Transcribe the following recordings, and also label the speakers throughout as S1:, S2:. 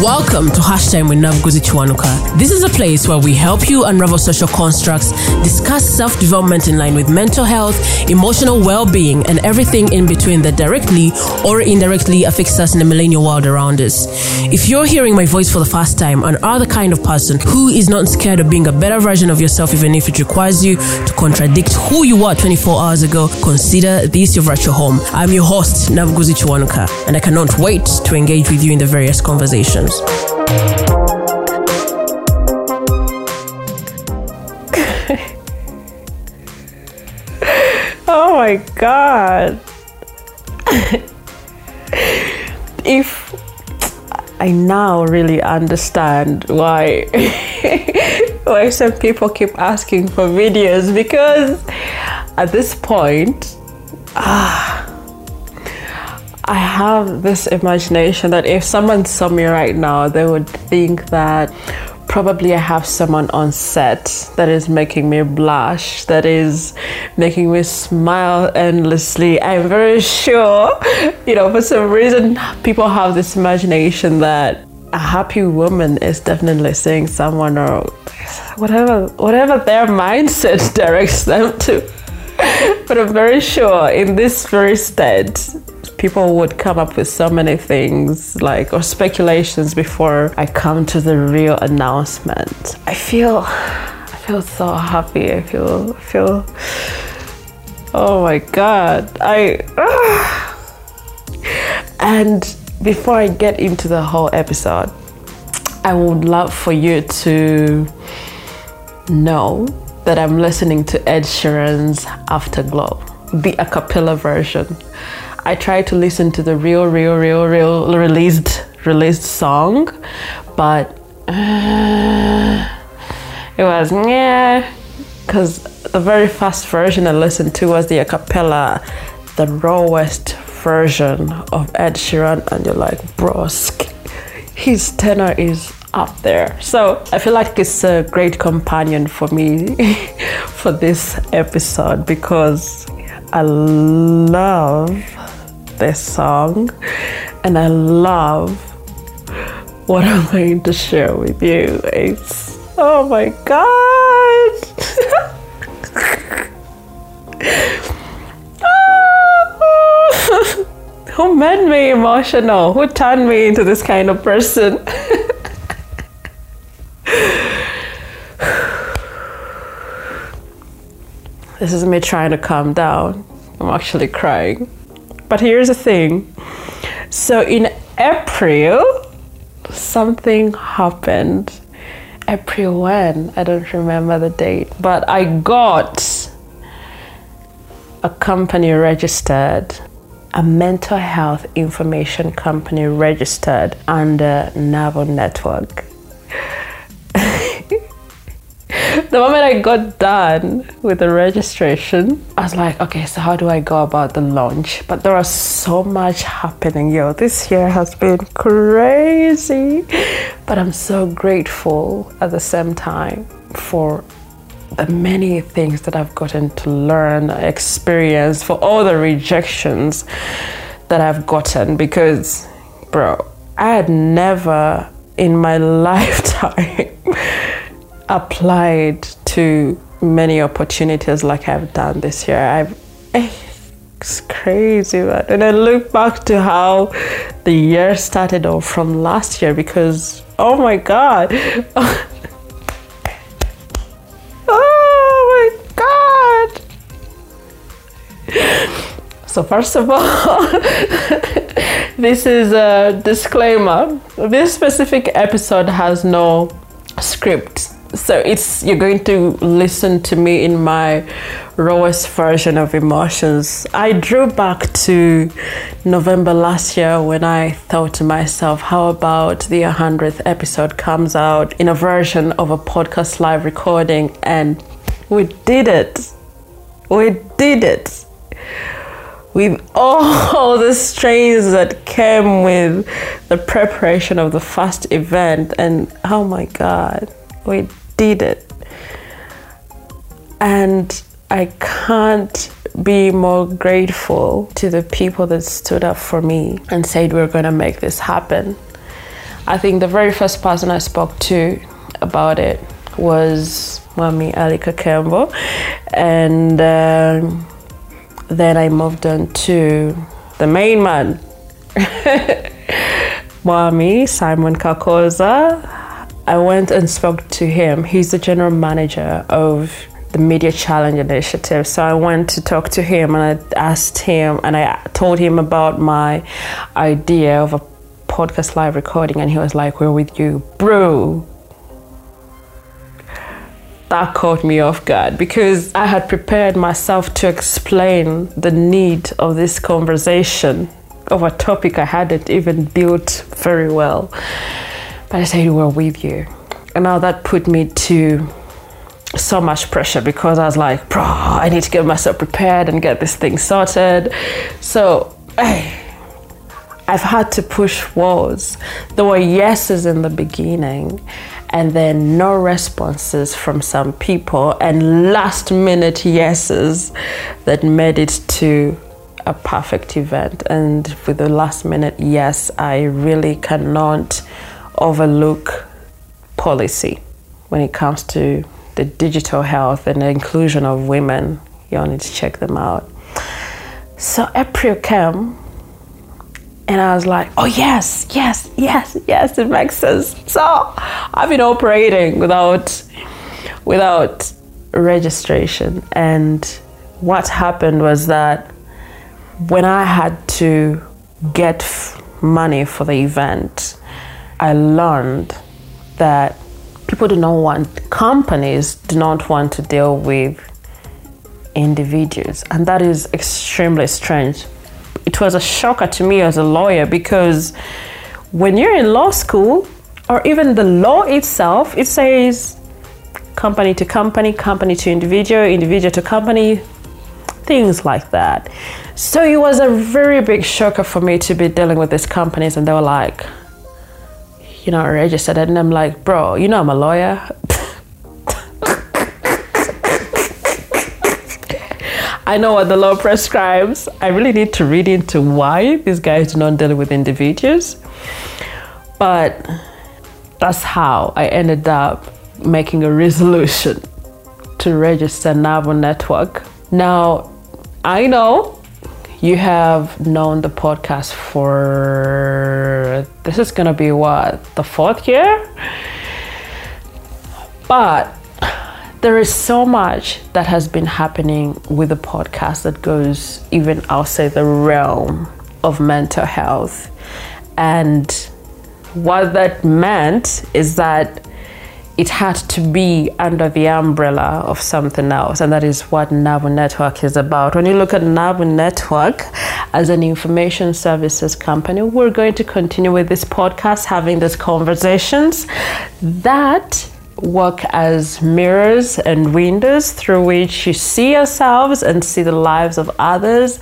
S1: Welcome to Hashtime with Nabuguzi Kiwanuka. This is a place where we help you unravel social constructs, discuss self development in line with mental health, emotional well being, and everything in between that directly or indirectly affects us in the millennial world around us. If you're hearing my voice for the first time and are the kind of person who is not scared of being a better version of yourself, even if it requires you to contradict who you were 24 hours ago, consider this your virtual home. I'm your host, Nabuguzi Kiwanuka, and I cannot wait to engage with you in the various conversations.
S2: oh my god. if I now really understand why why some people keep asking for videos because at this point ah I have this imagination that if someone saw me right now, they would think that probably I have someone on set that is making me blush, that is making me smile endlessly. I'm very sure, you know, for some reason, people have this imagination that a happy woman is definitely seeing someone or whatever whatever their mindset directs them to. but I'm very sure in this very state, people would come up with so many things like or speculations before I come to the real announcement. I feel I feel so happy. I feel I feel Oh my god. I and before I get into the whole episode, I would love for you to know that I'm listening to Ed Sheeran's Afterglow, the a cappella version. I tried to listen to the real, real, real, real released released song, but uh, it was yeah, because the very first version I listened to was the a cappella, the rawest version of Ed Sheeran, and you're like, brosk, his tenor is up there. So I feel like it's a great companion for me for this episode because I love this song and I love what I'm going to share with you. It's oh my god. Ah. Who made me emotional? Who turned me into this kind of person? this is me trying to calm down. I'm actually crying. But here's the thing. So in April, something happened. April when? I don't remember the date. But I got a company registered, a mental health information company registered under NABU Network. The moment I got done with the registration, I was like, okay, so how do I go about the launch? But there was so much happening, yo. This year has been crazy. But I'm so grateful at the same time for the many things that I've gotten to learn, experience, for all the rejections that I've gotten because, bro, I had never in my lifetime applied to many opportunities like I've done this year. I've eh, it's crazy, man. And I look back to how the year started off from last year because oh my god. oh my god. So first of all, this is a disclaimer. This specific episode has no script so it's you're going to listen to me in my rawest version of emotions. I drew back to november last year when i thought to myself how about the 100th episode comes out in a version of a podcast live recording? And we did it. We did it. With all the strains that came with the preparation of the first event. And oh my god we did it. And I can't be more grateful to the people that stood up for me and said we're going to make this happen. I think the very first person I spoke to about it was Mami Alika Kembo, and um, then I moved on to the main man, Mami Simon Kakoza. I went and spoke to him. He's the general manager of the Media Challenge Initiative. So I went to talk to him and I asked him and I told him about my idea of a podcast live recording, and he was like, We're with you, bro. That caught me off guard because I had prepared myself to explain the need of this conversation of a topic I hadn't even built very well. But I said, We're with you. And now that put me to so much pressure because I was like, bro, I need to get myself prepared and get this thing sorted. So, hey, I've had to push walls. There were yeses in the beginning and then no responses from some people and last minute yeses that made it to a perfect event. And with the last minute yes, I really cannot overlook policy when it comes to the digital health and the inclusion of women. You all need to check them out. So April came and I was like, oh yes, yes, yes, yes, it makes sense. So I've been operating without without registration. And what happened was that when I had to get money for the event, I learned that people do not want, companies do not want to deal with individuals. And that is extremely strange. It was a shocker to me as a lawyer because when you're in law school, or even the law itself, it says company to company, company to individual, individual to company, things like that. So it was a very big shocker for me to be dealing with these companies, and they were like, you know, registered. And I'm like, bro, you know, I'm a lawyer. I know what the law prescribes. I really need to read into why these guys do not deal with individuals. But that's how I ended up making a resolution to register NABU Network. Now, I know you have known the podcast for this is gonna be what the fourth year? But there is so much that has been happening with the podcast that goes even outside the realm of mental health. And what that meant is that it had to be under the umbrella of something else, and that is what NABU Network is about. When you look at NABU Network as an information services company, we're going to continue with this podcast, having these conversations that work as mirrors and windows through which you see yourselves and see the lives of others,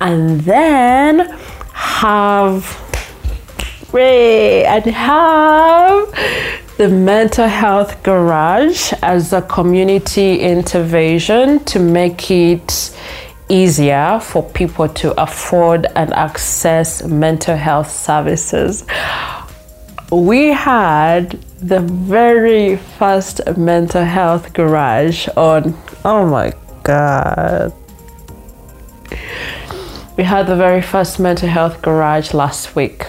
S2: and then have and have the Mental Health Garage as a community intervention to make it easier for people to afford and access mental health services. We had the very first mental health garage on, oh my god. We had the very first mental health garage last week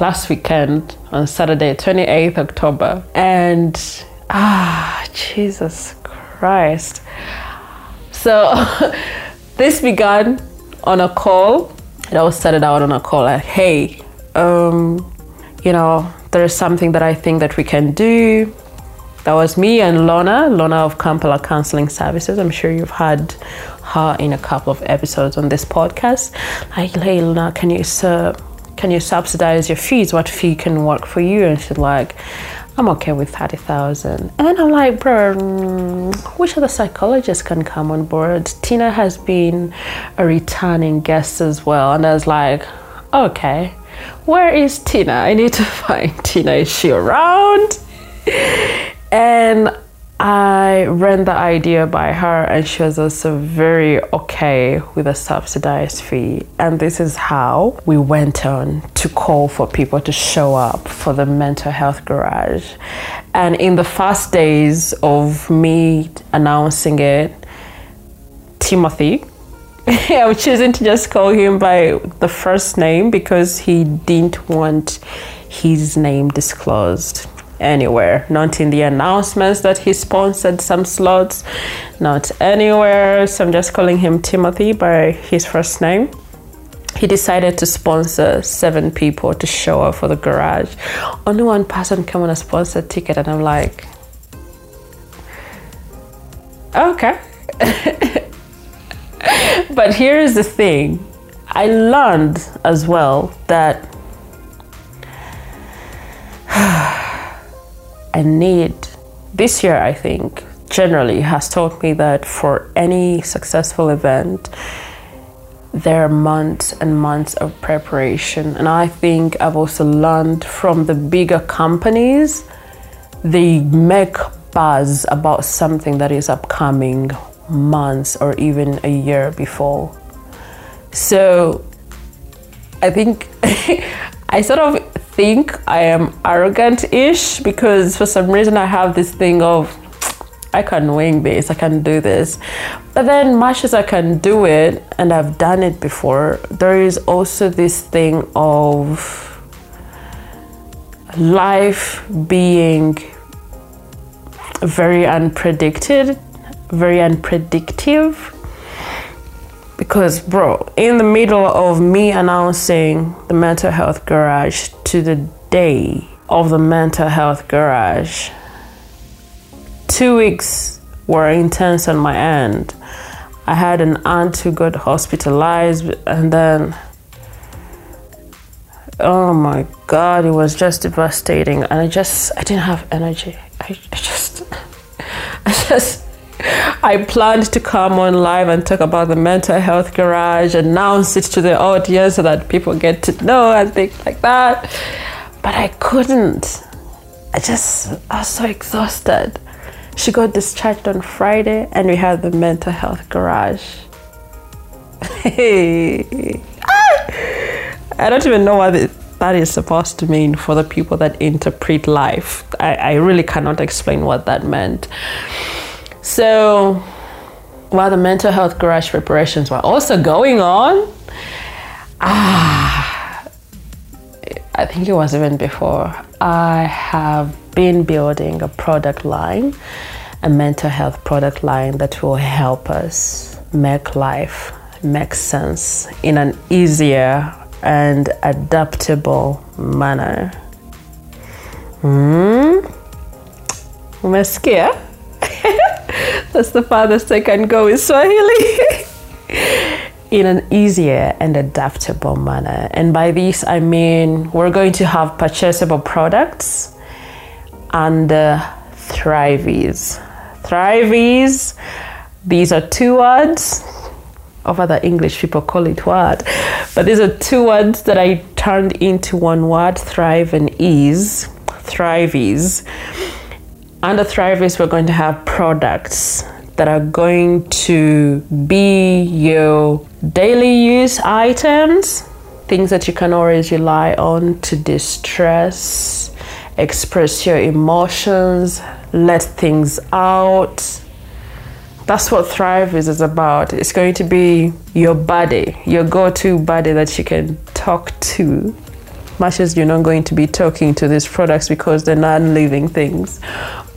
S2: last weekend on Saturday, 28th October. And ah, Jesus Christ. So this began on a call. It all started out on a call like, hey, um, you know, there is something that I think that we can do. That was me and Lona, Lona of Kampala Counseling Services. I'm sure you've had her in a couple of episodes on this podcast. Like, hey, Lona, can you, sir, can you subsidize your fees? What fee can work for you? And she's like, I'm okay with 30,000. And I'm like, bro, mm, which other psychologists can come on board? Tina has been a returning guest as well. And I was like, okay, where is Tina? I need to find Tina. Is she around? And I ran the idea by her, and she was also very okay with a subsidized fee. And this is how we went on to call for people to show up for the mental health garage. And in the first days of me announcing it, Timothy, I'm choosing to just call him by the first name because he didn't want his name disclosed anywhere. Not in the announcements that he sponsored some slots, not anywhere. So I'm just calling him Timothy by his first name. He decided to sponsor seven people to show up for the garage. Only one person came on a sponsored ticket, and I'm like, okay. but here's the thing I learned as well that I need this year, I think, generally has taught me that for any successful event, there are months and months of preparation. And I think I've also learned from the bigger companies, they make buzz about something that is upcoming months or even a year before. So I think I sort of think I am arrogant ish because for some reason I have this thing of I can wing this, I can do this. But then, much as I can do it, and I've done it before, there is also this thing of life being very unpredicted, very unpredictable because bro in the middle of me announcing the mental health garage to the day of the mental health garage two weeks were intense on my end. I had an aunt who got hospitalized and then oh my god it was just devastating. And i just i didn't have energy. I, I just i just I planned to come on live and talk about the mental health garage, announce it to the audience so that people get to know and things like that. But I couldn't. I just, I was so exhausted. She got discharged on Friday and we had the mental health garage. Hey. Ah! I don't even know what that is supposed to mean for the people that interpret life. I, I really cannot explain what that meant. So, while the mental health garage preparations were also going on, ah, I think it was even before, I have been building a product line, a mental health product line that will help us make life make sense in an easier and adaptable manner. Hmm? Umesikia? That's the farthest I can go with Swahili. in an easier and adaptable manner. And by this, I mean we're going to have purchasable products and uh, Thrivease. Thrivease, these are two words. Of other English people call it word, but these are two words that I turned into one word: thrive and ease. Thrivease under Thrivease, we're going to have products that are going to be your daily use items, things that you can always rely on to distress, express your emotions, let things out. That's what Thrivease is is about. It's going to be your body, your go to body that you can talk to much as you're not going to be talking to these products because they're non living things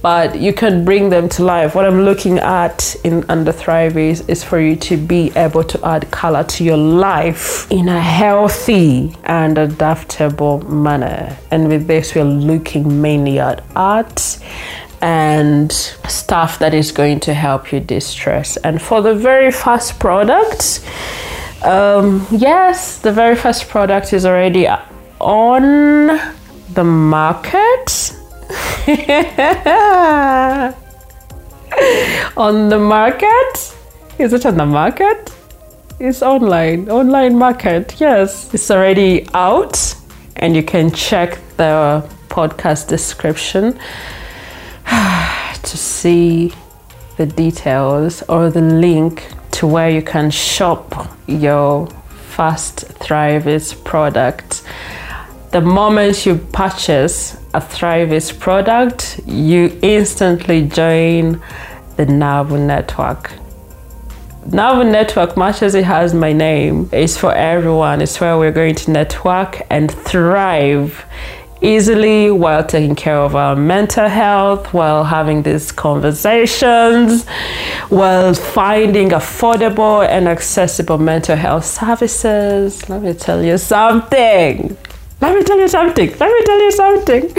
S2: but you can bring them to life. What I'm looking at in Under Thrivease is for you to be able to add color to your life in a healthy and adaptable manner. And with this, we're looking mainly at art and stuff that is going to help you distress. And for the very first product, um, yes, the very first product is already on the market on the market? Is it on the market? It's online. Online market. Yes. It's already out and you can check the podcast description to see the details or the link to where you can shop your Fast Thrivease product. The moment you purchase a Thrivease product, you instantly join the NABU network. NABU Network, much as it has my name, is for everyone. It's where we're going to network and thrive easily while taking care of our mental health, while having these conversations, while finding affordable and accessible mental health services. Let me tell you something. Let me tell you something. Let me tell you something.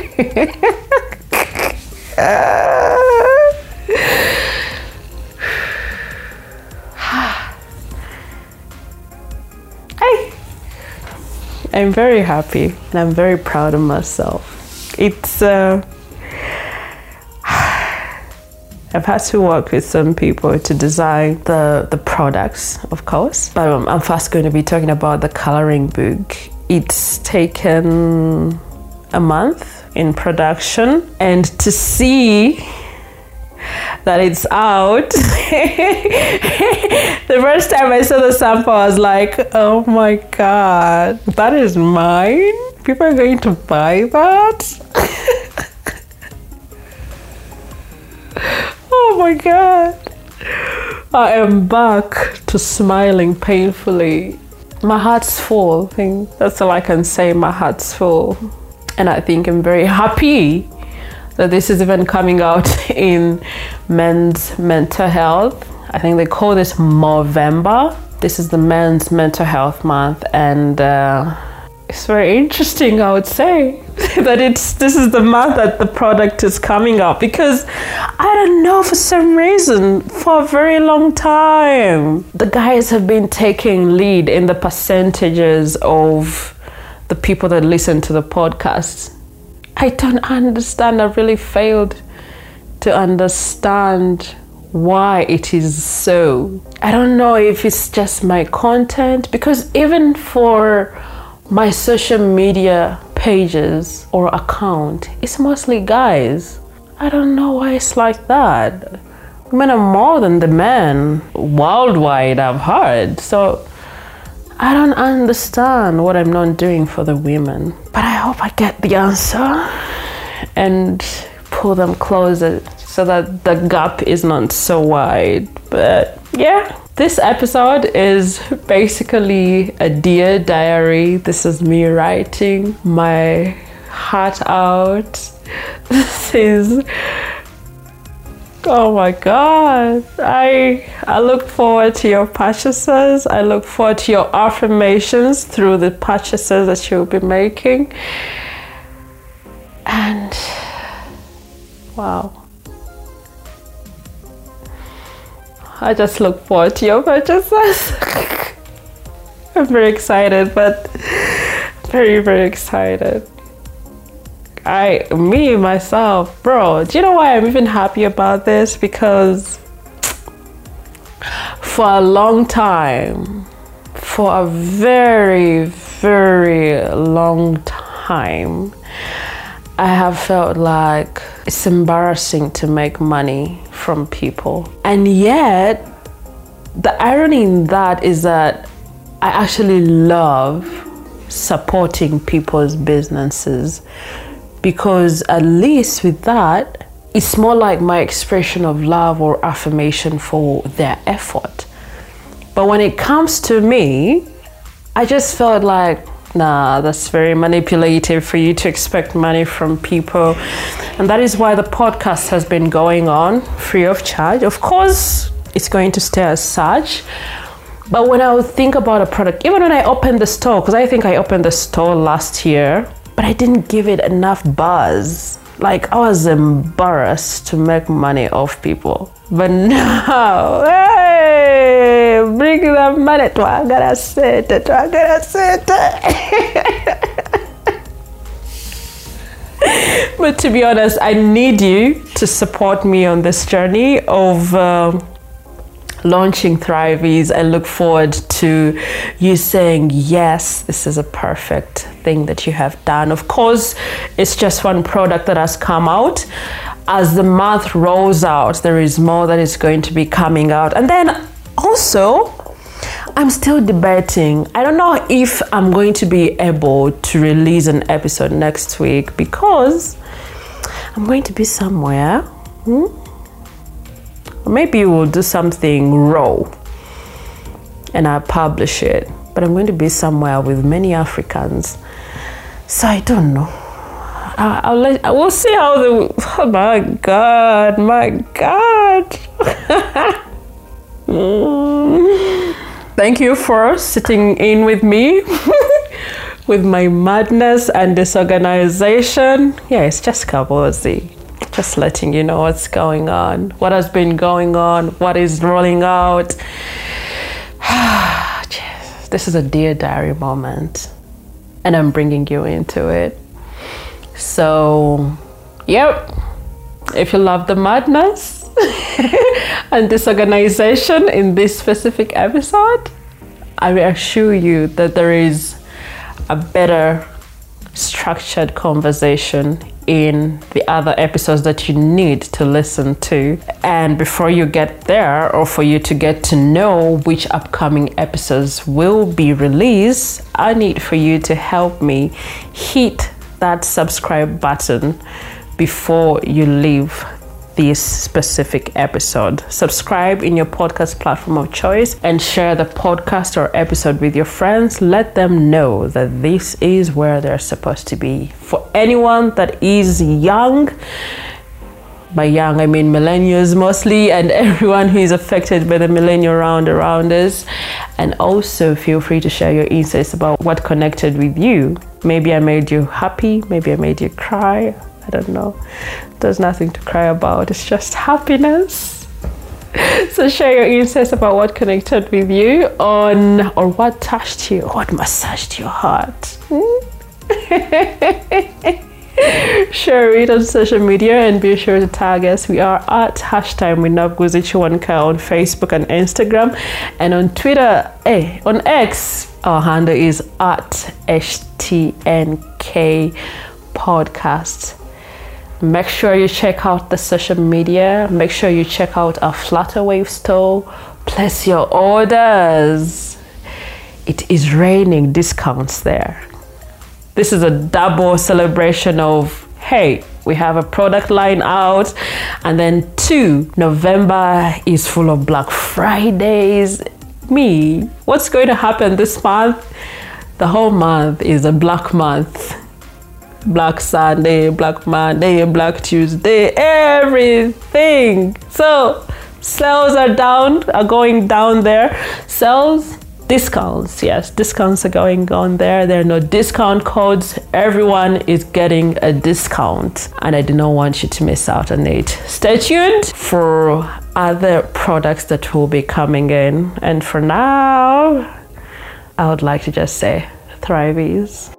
S2: hey. I'm very happy and I'm very proud of myself. It's uh, I've had to work with some people to design the the products, of course. But I'm first going to be talking about the coloring book. It's taken a month in production, and to see that it's out. the first time I saw the sample, I was like, oh my god, that is mine? People are going to buy that? oh my god. I am back to smiling painfully. My heart's full. I think that's all I can say. My heart's full. And I think I'm very happy that this is even coming out in men's mental health. I think they call this Movember. This is the men's mental health month, and uh, it's very interesting. I would say that it's this is the month that the product is coming out because I don't know for some reason for a very long time the guys have been taking lead in the percentages of the people that listen to the podcast I don't understand. I really failed to understand why it is so. I don't know if it's just my content because even for my social media pages or account, it's mostly guys. I don't know why it's like that. Women are more than the men worldwide, I've heard. So I don't understand what I'm not doing for the women. But I hope I get the answer and pull them closer so that the gap is not so wide. But yeah, this episode is basically a dear diary. This is me writing my heart out. This is Oh my god. I I look forward to your purchases. I look forward to your affirmations through the purchases that you'll be making. And wow. I just look forward to your purchases. I'm very excited, but very, very excited. I, me, myself, bro, do you know why I'm even happy about this? Because for a long time, for a very, very long time, I have felt like it's embarrassing to make money from people. And yet, the irony in that is that I actually love supporting people's businesses because at least with that, it's more like my expression of love or affirmation for their effort. But when it comes to me, I just felt like, nah, that's very manipulative for you to expect money from people. And that is why the podcast has been going on free of charge. Of course, it's going to stay as such. But when I would think about a product, even when I opened the store, because I think I opened the store last year, but I didn't give it enough buzz. Like I was embarrassed to make money off people. But now, hey, bring the money to I gotta gotta sit. but to be honest, I need you to support me on this journey of. Uh, launching Thrivease. I look forward to you saying, yes, this is a perfect thing that you have done. Of course, it's just one product that has come out. as the month rolls out, there is more that is going to be coming out. And then also, I'm still debating. I don't know if I'm going to be able to release an episode next week because I'm going to be somewhere. Hmm? Maybe we'll do something raw and I'll publish it. But I'm going to be somewhere with many Africans. So I don't know. I, I'll let, I will see how the. Oh my God, my God. Mm. Thank you for sitting in with me with my madness and disorganization. Yeah, it's just Kabozi. Just letting you know what's going on, what has been going on, what is rolling out. this is a dear diary moment, and I'm bringing you into it. So, yep, if you love the madness and disorganization in this specific episode, I assure you that there is a better structured conversation in the other episodes that you need to listen to. And before you get there, or for you to get to know which upcoming episodes will be released, I need for you to help me hit that subscribe button before you leave this specific episode. Subscribe in your podcast platform of choice and share the podcast or episode with your friends. Let them know that this is where they're supposed to be. For anyone that is young, by young I mean millennials mostly, and everyone who is affected by the millennial round around us. And also feel free to share your insights about what connected with you. Maybe I made you happy, maybe I made you cry. I don't know. There's nothing to cry about, it's just happiness. So share your insights about what connected with you on or what touched you, what massaged your heart. share it on social media and be sure to tag us. We are at hashtag Winabguzi Kiwanuka on Facebook and Instagram. And on Twitter, eh, on X, our handle is at HTNK Podcast. Make sure you check out the social media. Make sure you check out our Flutterwave store. Place your orders. It is raining discounts there. This is a double celebration of hey, we have a product line out, and then two, November is full of Black Fridays. Me, what's going to happen this month? The whole month is a black month. Black Sunday, Black Monday, Black Tuesday, everything. So sales are down, are going down there. Sales discounts yes discounts are going on there. There are no discount codes. Everyone is getting a discount. And i do not want you to miss out on it. Stay tuned for other products that will be coming in. And for now i would like to just say Thrivease